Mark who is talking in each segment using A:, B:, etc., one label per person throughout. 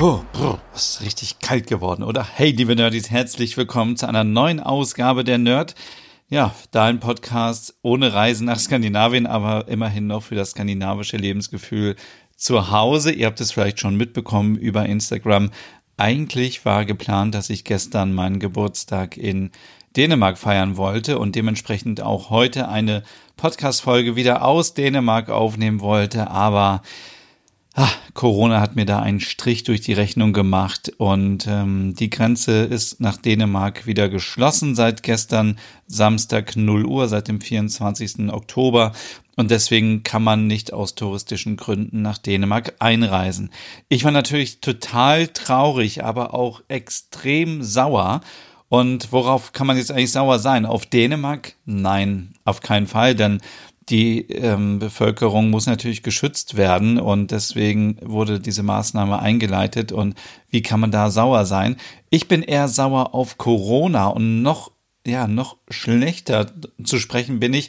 A: Oh, brr, ist richtig kalt geworden, oder? Hey, liebe Nerdies, herzlich willkommen zu einer neuen Ausgabe der Nerd. Ja, da ein Podcast ohne Reisen nach Skandinavien, aber immerhin noch für das skandinavische Lebensgefühl zu Hause. Ihr habt es vielleicht schon mitbekommen über Instagram. Eigentlich war geplant, dass ich gestern meinen Geburtstag in Dänemark feiern wollte und dementsprechend auch heute eine Podcast-Folge wieder aus Dänemark aufnehmen wollte, aber Ah, Corona hat mir da einen Strich durch die Rechnung gemacht und ähm, die Grenze ist nach Dänemark wieder geschlossen seit gestern Samstag 0 Uhr, seit dem 24. Oktober und deswegen kann man nicht aus touristischen Gründen nach Dänemark einreisen. Ich war natürlich total traurig, aber auch extrem sauer. Und worauf kann man jetzt eigentlich sauer sein? Auf Dänemark? Nein, auf keinen Fall, denn die ähm, Bevölkerung muss natürlich geschützt werden und deswegen wurde diese Maßnahme eingeleitet. Und wie kann man da sauer sein? Ich bin eher sauer auf Corona und noch, ja, noch schlechter zu sprechen bin ich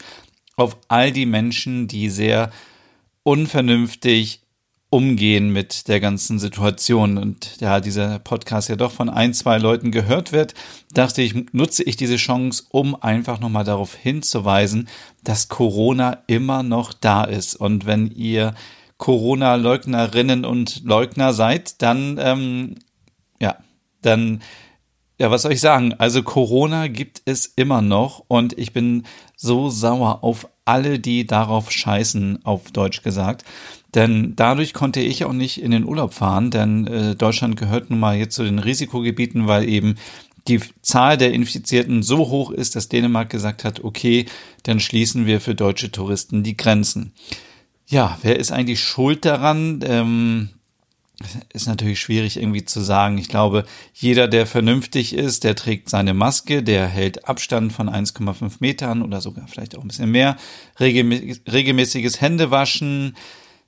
A: auf all die Menschen, die sehr unvernünftig umgehen mit der ganzen Situation. Und ja, dieser Podcast ja doch von ein, zwei Leuten gehört wird, dachte ich, nutze ich diese Chance, um einfach nochmal darauf hinzuweisen, dass Corona immer noch da ist. Und wenn ihr Corona-Leugnerinnen und Leugner seid, dann, ähm, ja, dann, ja, was soll ich sagen? Also Corona gibt es immer noch und ich bin so sauer auf alle, die darauf scheißen, auf Deutsch gesagt. Denn dadurch konnte ich auch nicht in den Urlaub fahren, denn äh, Deutschland gehört nun mal jetzt zu den Risikogebieten, weil eben die Zahl der Infizierten so hoch ist, dass Dänemark gesagt hat, okay, dann schließen wir für deutsche Touristen die Grenzen. Ja, wer ist eigentlich schuld daran? Ähm, ist natürlich schwierig irgendwie zu sagen. Ich glaube, jeder, der vernünftig ist, der trägt seine Maske, der hält Abstand von 1,5 Metern oder sogar vielleicht auch ein bisschen mehr, regelmäßiges Händewaschen,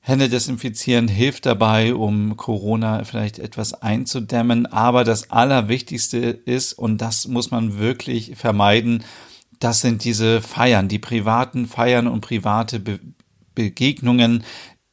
A: Hände desinfizieren hilft dabei, um Corona vielleicht etwas einzudämmen. Aber das Allerwichtigste ist, und das muss man wirklich vermeiden, das sind diese Feiern, die privaten Feiern und private Be Begegnungen.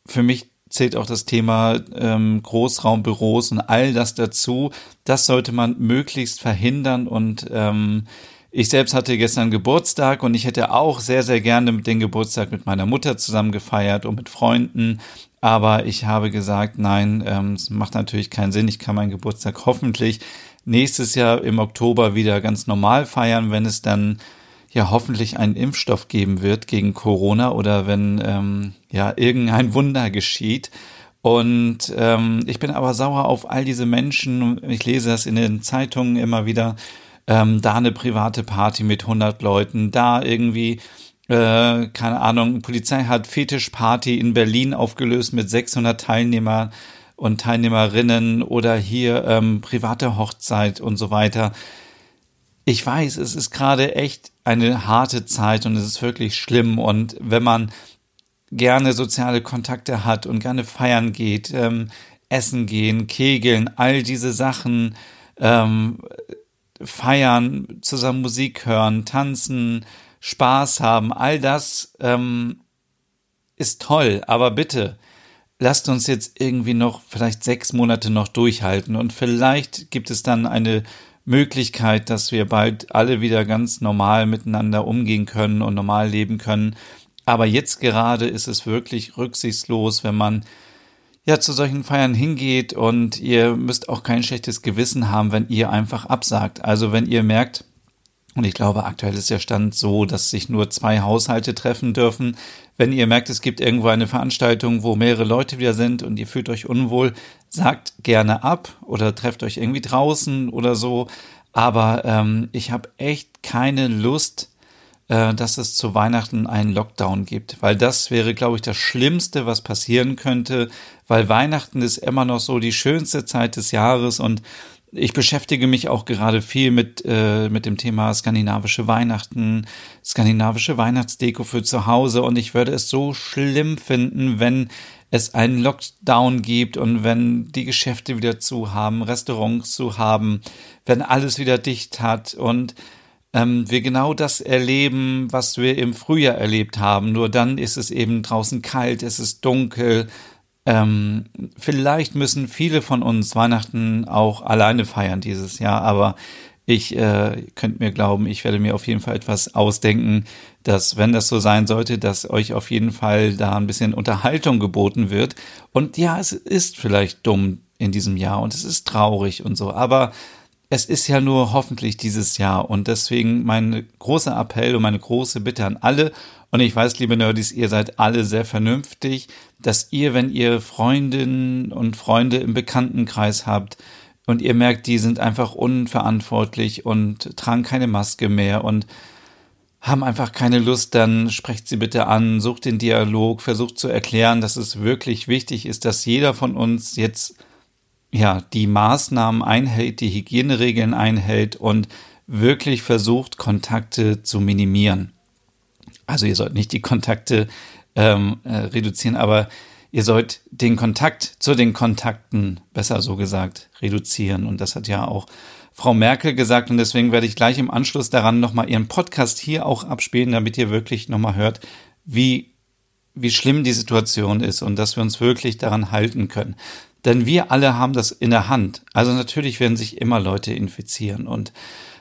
A: Für mich zählt auch das Thema ähm, Großraumbüros und all das dazu. Das sollte man möglichst verhindern und ähm, ich selbst hatte gestern Geburtstag und ich hätte auch sehr, sehr gerne den Geburtstag mit meiner Mutter zusammen gefeiert und mit Freunden. Aber ich habe gesagt, nein, ähm, es macht natürlich keinen Sinn. Ich kann meinen Geburtstag hoffentlich nächstes Jahr im Oktober wieder ganz normal feiern, wenn es dann ja hoffentlich einen Impfstoff geben wird gegen Corona oder wenn ähm, ja irgendein Wunder geschieht. Und ähm, ich bin aber sauer auf all diese Menschen. Ich lese das in den Zeitungen immer wieder ähm, da eine private Party mit 100 Leuten, da irgendwie äh, keine Ahnung, Polizei hat Fetischparty in Berlin aufgelöst mit 600 Teilnehmer und Teilnehmerinnen oder hier ähm, private Hochzeit und so weiter. Ich weiß, es ist gerade echt eine harte Zeit und es ist wirklich schlimm und wenn man gerne soziale Kontakte hat und gerne feiern geht, ähm, essen gehen, kegeln, all diese Sachen, ähm, feiern, zusammen Musik hören, tanzen, Spaß haben, all das ähm, ist toll, aber bitte lasst uns jetzt irgendwie noch vielleicht sechs Monate noch durchhalten und vielleicht gibt es dann eine Möglichkeit, dass wir bald alle wieder ganz normal miteinander umgehen können und normal leben können. Aber jetzt gerade ist es wirklich rücksichtslos, wenn man ja zu solchen Feiern hingeht und ihr müsst auch kein schlechtes Gewissen haben, wenn ihr einfach absagt. Also wenn ihr merkt, und ich glaube, aktuell ist der Stand so, dass sich nur zwei Haushalte treffen dürfen. Wenn ihr merkt, es gibt irgendwo eine Veranstaltung, wo mehrere Leute wieder sind und ihr fühlt euch unwohl, sagt gerne ab oder trefft euch irgendwie draußen oder so. Aber ähm, ich habe echt keine Lust, äh, dass es zu Weihnachten einen Lockdown gibt, weil das wäre, glaube ich, das Schlimmste, was passieren könnte, weil Weihnachten ist immer noch so die schönste Zeit des Jahres und ich beschäftige mich auch gerade viel mit, äh, mit dem Thema skandinavische Weihnachten, skandinavische Weihnachtsdeko für zu Hause. Und ich würde es so schlimm finden, wenn es einen Lockdown gibt und wenn die Geschäfte wieder zu haben, Restaurants zu haben, wenn alles wieder dicht hat. Und ähm, wir genau das erleben, was wir im Frühjahr erlebt haben. Nur dann ist es eben draußen kalt, es ist dunkel, ähm, vielleicht müssen viele von uns Weihnachten auch alleine feiern dieses Jahr, aber ich äh, könnt mir glauben, ich werde mir auf jeden Fall etwas ausdenken, dass, wenn das so sein sollte, dass euch auf jeden Fall da ein bisschen Unterhaltung geboten wird. Und ja, es ist vielleicht dumm in diesem Jahr und es ist traurig und so, aber es ist ja nur hoffentlich dieses Jahr und deswegen mein großer Appell und meine große Bitte an alle, und ich weiß, liebe Nerdies, ihr seid alle sehr vernünftig, dass ihr, wenn ihr Freundinnen und Freunde im Bekanntenkreis habt und ihr merkt, die sind einfach unverantwortlich und tragen keine Maske mehr und haben einfach keine Lust, dann sprecht sie bitte an, sucht den Dialog, versucht zu erklären, dass es wirklich wichtig ist, dass jeder von uns jetzt ja die Maßnahmen einhält, die Hygieneregeln einhält und wirklich versucht, Kontakte zu minimieren. Also ihr sollt nicht die Kontakte ähm, äh, reduzieren, aber ihr sollt den Kontakt zu den Kontakten, besser so gesagt, reduzieren. Und das hat ja auch Frau Merkel gesagt. Und deswegen werde ich gleich im Anschluss daran nochmal ihren Podcast hier auch abspielen, damit ihr wirklich nochmal hört, wie, wie schlimm die Situation ist und dass wir uns wirklich daran halten können. Denn wir alle haben das in der Hand. Also natürlich werden sich immer Leute infizieren und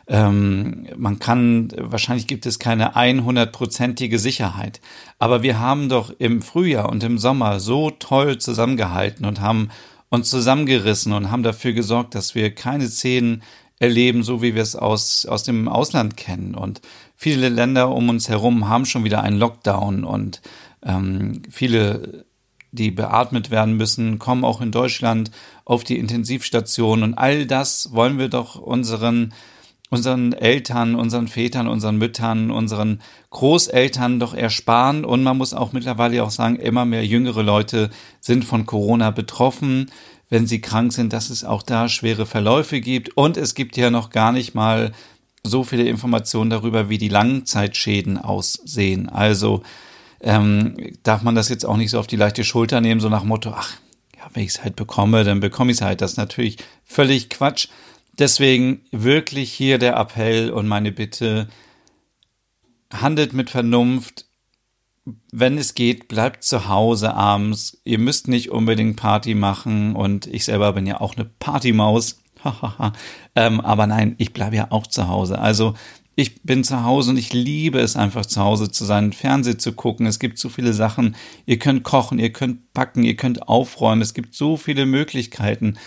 A: ähm, man kann, wahrscheinlich gibt es keine 100-prozentige Sicherheit. Aber wir haben doch im Frühjahr und im Sommer so toll zusammengehalten und haben uns zusammengerissen und haben dafür gesorgt, dass wir keine Szenen erleben, so wie wir es aus, aus dem Ausland kennen. Und viele Länder um uns herum haben schon wieder einen Lockdown und ähm, viele, die beatmet werden müssen, kommen auch in Deutschland auf die Intensivstation. Und all das wollen wir doch unseren unseren Eltern, unseren Vätern, unseren Müttern, unseren Großeltern doch ersparen. Und man muss auch mittlerweile auch sagen, immer mehr jüngere Leute sind von Corona betroffen, wenn sie krank sind, dass es auch da schwere Verläufe gibt. Und es gibt ja noch gar nicht mal so viele Informationen darüber, wie die Langzeitschäden aussehen. Also ähm, darf man das jetzt auch nicht so auf die leichte Schulter nehmen, so nach Motto, ach, ja, wenn ich es halt bekomme, dann bekomme ich es halt. Das ist natürlich völlig Quatsch. Deswegen wirklich hier der Appell und meine Bitte, handelt mit Vernunft. Wenn es geht, bleibt zu Hause abends. Ihr müsst nicht unbedingt Party machen und ich selber bin ja auch eine Partymaus. ähm, aber nein, ich bleibe ja auch zu Hause. Also ich bin zu Hause und ich liebe es einfach zu Hause zu sein, Fernsehen zu gucken. Es gibt so viele Sachen. Ihr könnt kochen, ihr könnt backen, ihr könnt aufräumen. Es gibt so viele Möglichkeiten.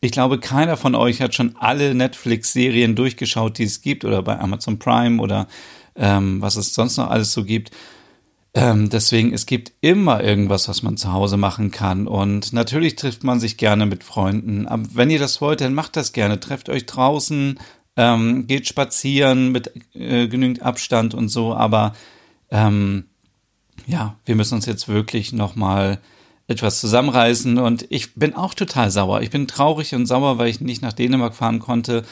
A: Ich glaube, keiner von euch hat schon alle Netflix-Serien durchgeschaut, die es gibt, oder bei Amazon Prime oder ähm, was es sonst noch alles so gibt. Ähm, deswegen, es gibt immer irgendwas, was man zu Hause machen kann. Und natürlich trifft man sich gerne mit Freunden. Aber wenn ihr das wollt, dann macht das gerne. Trefft euch draußen, ähm, geht spazieren mit äh, genügend Abstand und so. Aber ähm, ja, wir müssen uns jetzt wirklich nochmal etwas zusammenreißen. Und ich bin auch total sauer. Ich bin traurig und sauer, weil ich nicht nach Dänemark fahren konnte.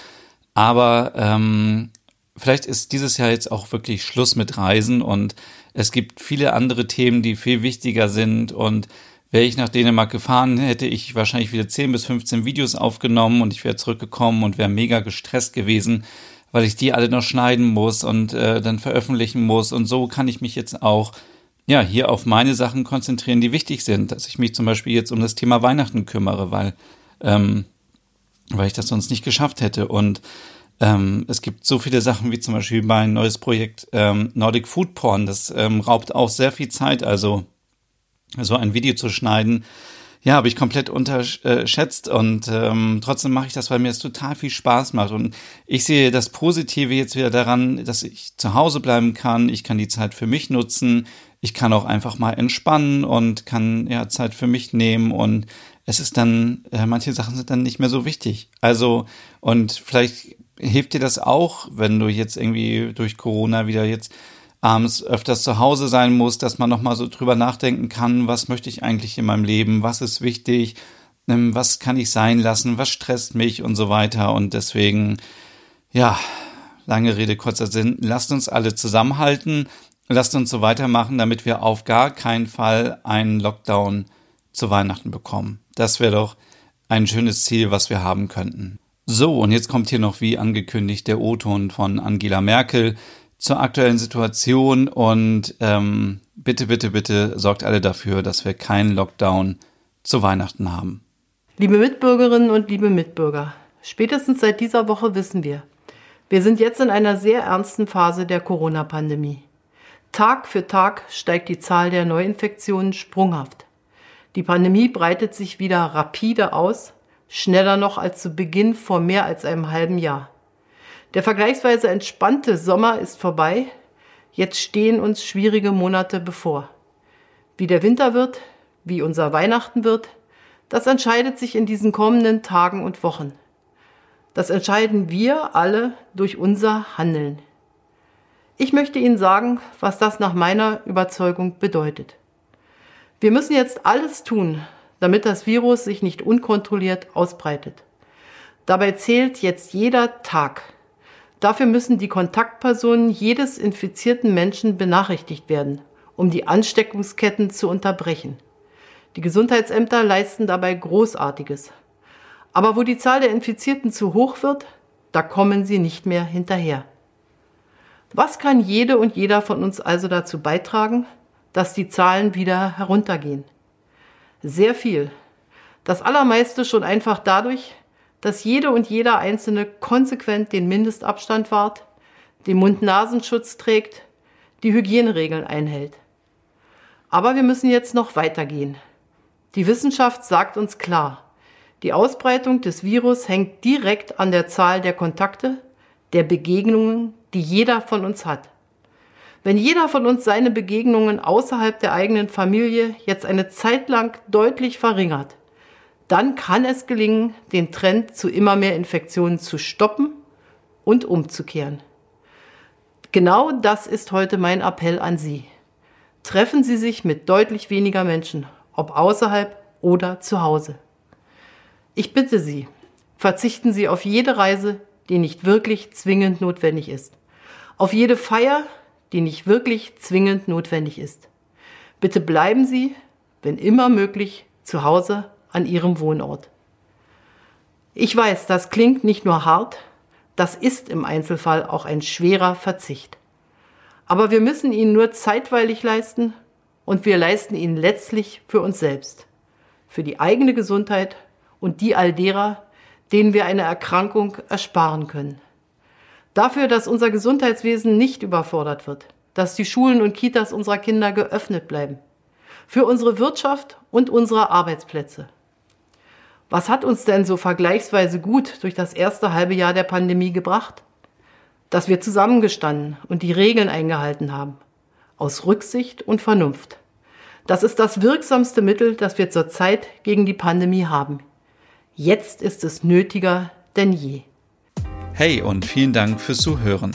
A: Aber ähm, vielleicht ist dieses Jahr jetzt auch wirklich Schluss mit Reisen und es gibt viele andere Themen, die viel wichtiger sind. Und wäre ich nach Dänemark gefahren, hätte ich wahrscheinlich wieder 10 bis 15 Videos aufgenommen und ich wäre zurückgekommen und wäre mega gestresst gewesen, weil ich die alle noch schneiden muss und äh, dann veröffentlichen muss. Und so kann ich mich jetzt auch ja, hier auf meine Sachen konzentrieren, die wichtig sind, dass ich mich zum Beispiel jetzt um das Thema Weihnachten kümmere, weil, ähm, weil ich das sonst nicht geschafft hätte. Und ähm, es gibt so viele Sachen wie zum Beispiel mein neues Projekt ähm, Nordic Food Porn. Das ähm, raubt auch sehr viel Zeit. Also so ein Video zu schneiden, ja, habe ich komplett unterschätzt und ähm, trotzdem mache ich das, weil mir es total viel Spaß macht. Und ich sehe das Positive jetzt wieder daran, dass ich zu Hause bleiben kann, ich kann die Zeit für mich nutzen, ich kann auch einfach mal entspannen und kann ja Zeit für mich nehmen. Und es ist dann, äh, manche Sachen sind dann nicht mehr so wichtig. Also, und vielleicht hilft dir das auch, wenn du jetzt irgendwie durch Corona wieder jetzt abends öfters zu Hause sein muss, dass man nochmal so drüber nachdenken kann, was möchte ich eigentlich in meinem Leben, was ist wichtig, ähm, was kann ich sein lassen, was stresst mich und so weiter. Und deswegen, ja, lange Rede, kurzer Sinn, lasst uns alle zusammenhalten, lasst uns so weitermachen, damit wir auf gar keinen Fall einen Lockdown zu Weihnachten bekommen. Das wäre doch ein schönes Ziel, was wir haben könnten. So, und jetzt kommt hier noch wie angekündigt der O-Ton von Angela Merkel zur aktuellen Situation und ähm, bitte, bitte, bitte sorgt alle dafür, dass wir keinen Lockdown zu Weihnachten haben.
B: Liebe Mitbürgerinnen und liebe Mitbürger, spätestens seit dieser Woche wissen wir, wir sind jetzt in einer sehr ernsten Phase der Corona-Pandemie. Tag für Tag steigt die Zahl der Neuinfektionen sprunghaft. Die Pandemie breitet sich wieder rapide aus, schneller noch als zu Beginn vor mehr als einem halben Jahr. Der vergleichsweise entspannte Sommer ist vorbei, jetzt stehen uns schwierige Monate bevor. Wie der Winter wird, wie unser Weihnachten wird, das entscheidet sich in diesen kommenden Tagen und Wochen. Das entscheiden wir alle durch unser Handeln. Ich möchte Ihnen sagen, was das nach meiner Überzeugung bedeutet. Wir müssen jetzt alles tun, damit das Virus sich nicht unkontrolliert ausbreitet. Dabei zählt jetzt jeder Tag. Dafür müssen die Kontaktpersonen jedes infizierten Menschen benachrichtigt werden, um die Ansteckungsketten zu unterbrechen. Die Gesundheitsämter leisten dabei Großartiges. Aber wo die Zahl der Infizierten zu hoch wird, da kommen sie nicht mehr hinterher. Was kann jede und jeder von uns also dazu beitragen, dass die Zahlen wieder heruntergehen? Sehr viel. Das Allermeiste schon einfach dadurch, dass jede und jeder Einzelne konsequent den Mindestabstand wahrt, den Mund-Nasenschutz trägt, die Hygieneregeln einhält. Aber wir müssen jetzt noch weitergehen. Die Wissenschaft sagt uns klar, die Ausbreitung des Virus hängt direkt an der Zahl der Kontakte, der Begegnungen, die jeder von uns hat. Wenn jeder von uns seine Begegnungen außerhalb der eigenen Familie jetzt eine Zeit lang deutlich verringert, dann kann es gelingen, den Trend zu immer mehr Infektionen zu stoppen und umzukehren. Genau das ist heute mein Appell an Sie. Treffen Sie sich mit deutlich weniger Menschen, ob außerhalb oder zu Hause. Ich bitte Sie, verzichten Sie auf jede Reise, die nicht wirklich zwingend notwendig ist. Auf jede Feier, die nicht wirklich zwingend notwendig ist. Bitte bleiben Sie, wenn immer möglich, zu Hause an Ihrem Wohnort. Ich weiß, das klingt nicht nur hart, das ist im Einzelfall auch ein schwerer Verzicht. Aber wir müssen ihn nur zeitweilig leisten und wir leisten ihn letztlich für uns selbst, für die eigene Gesundheit und die all derer, denen wir eine Erkrankung ersparen können. Dafür, dass unser Gesundheitswesen nicht überfordert wird, dass die Schulen und Kitas unserer Kinder geöffnet bleiben, für unsere Wirtschaft und unsere Arbeitsplätze. Was hat uns denn so vergleichsweise gut durch das erste halbe Jahr der Pandemie gebracht? Dass wir zusammengestanden und die Regeln eingehalten haben, aus Rücksicht und Vernunft. Das ist das wirksamste Mittel, das wir zurzeit gegen die Pandemie haben. Jetzt ist es nötiger denn je.
A: Hey und vielen Dank fürs Zuhören.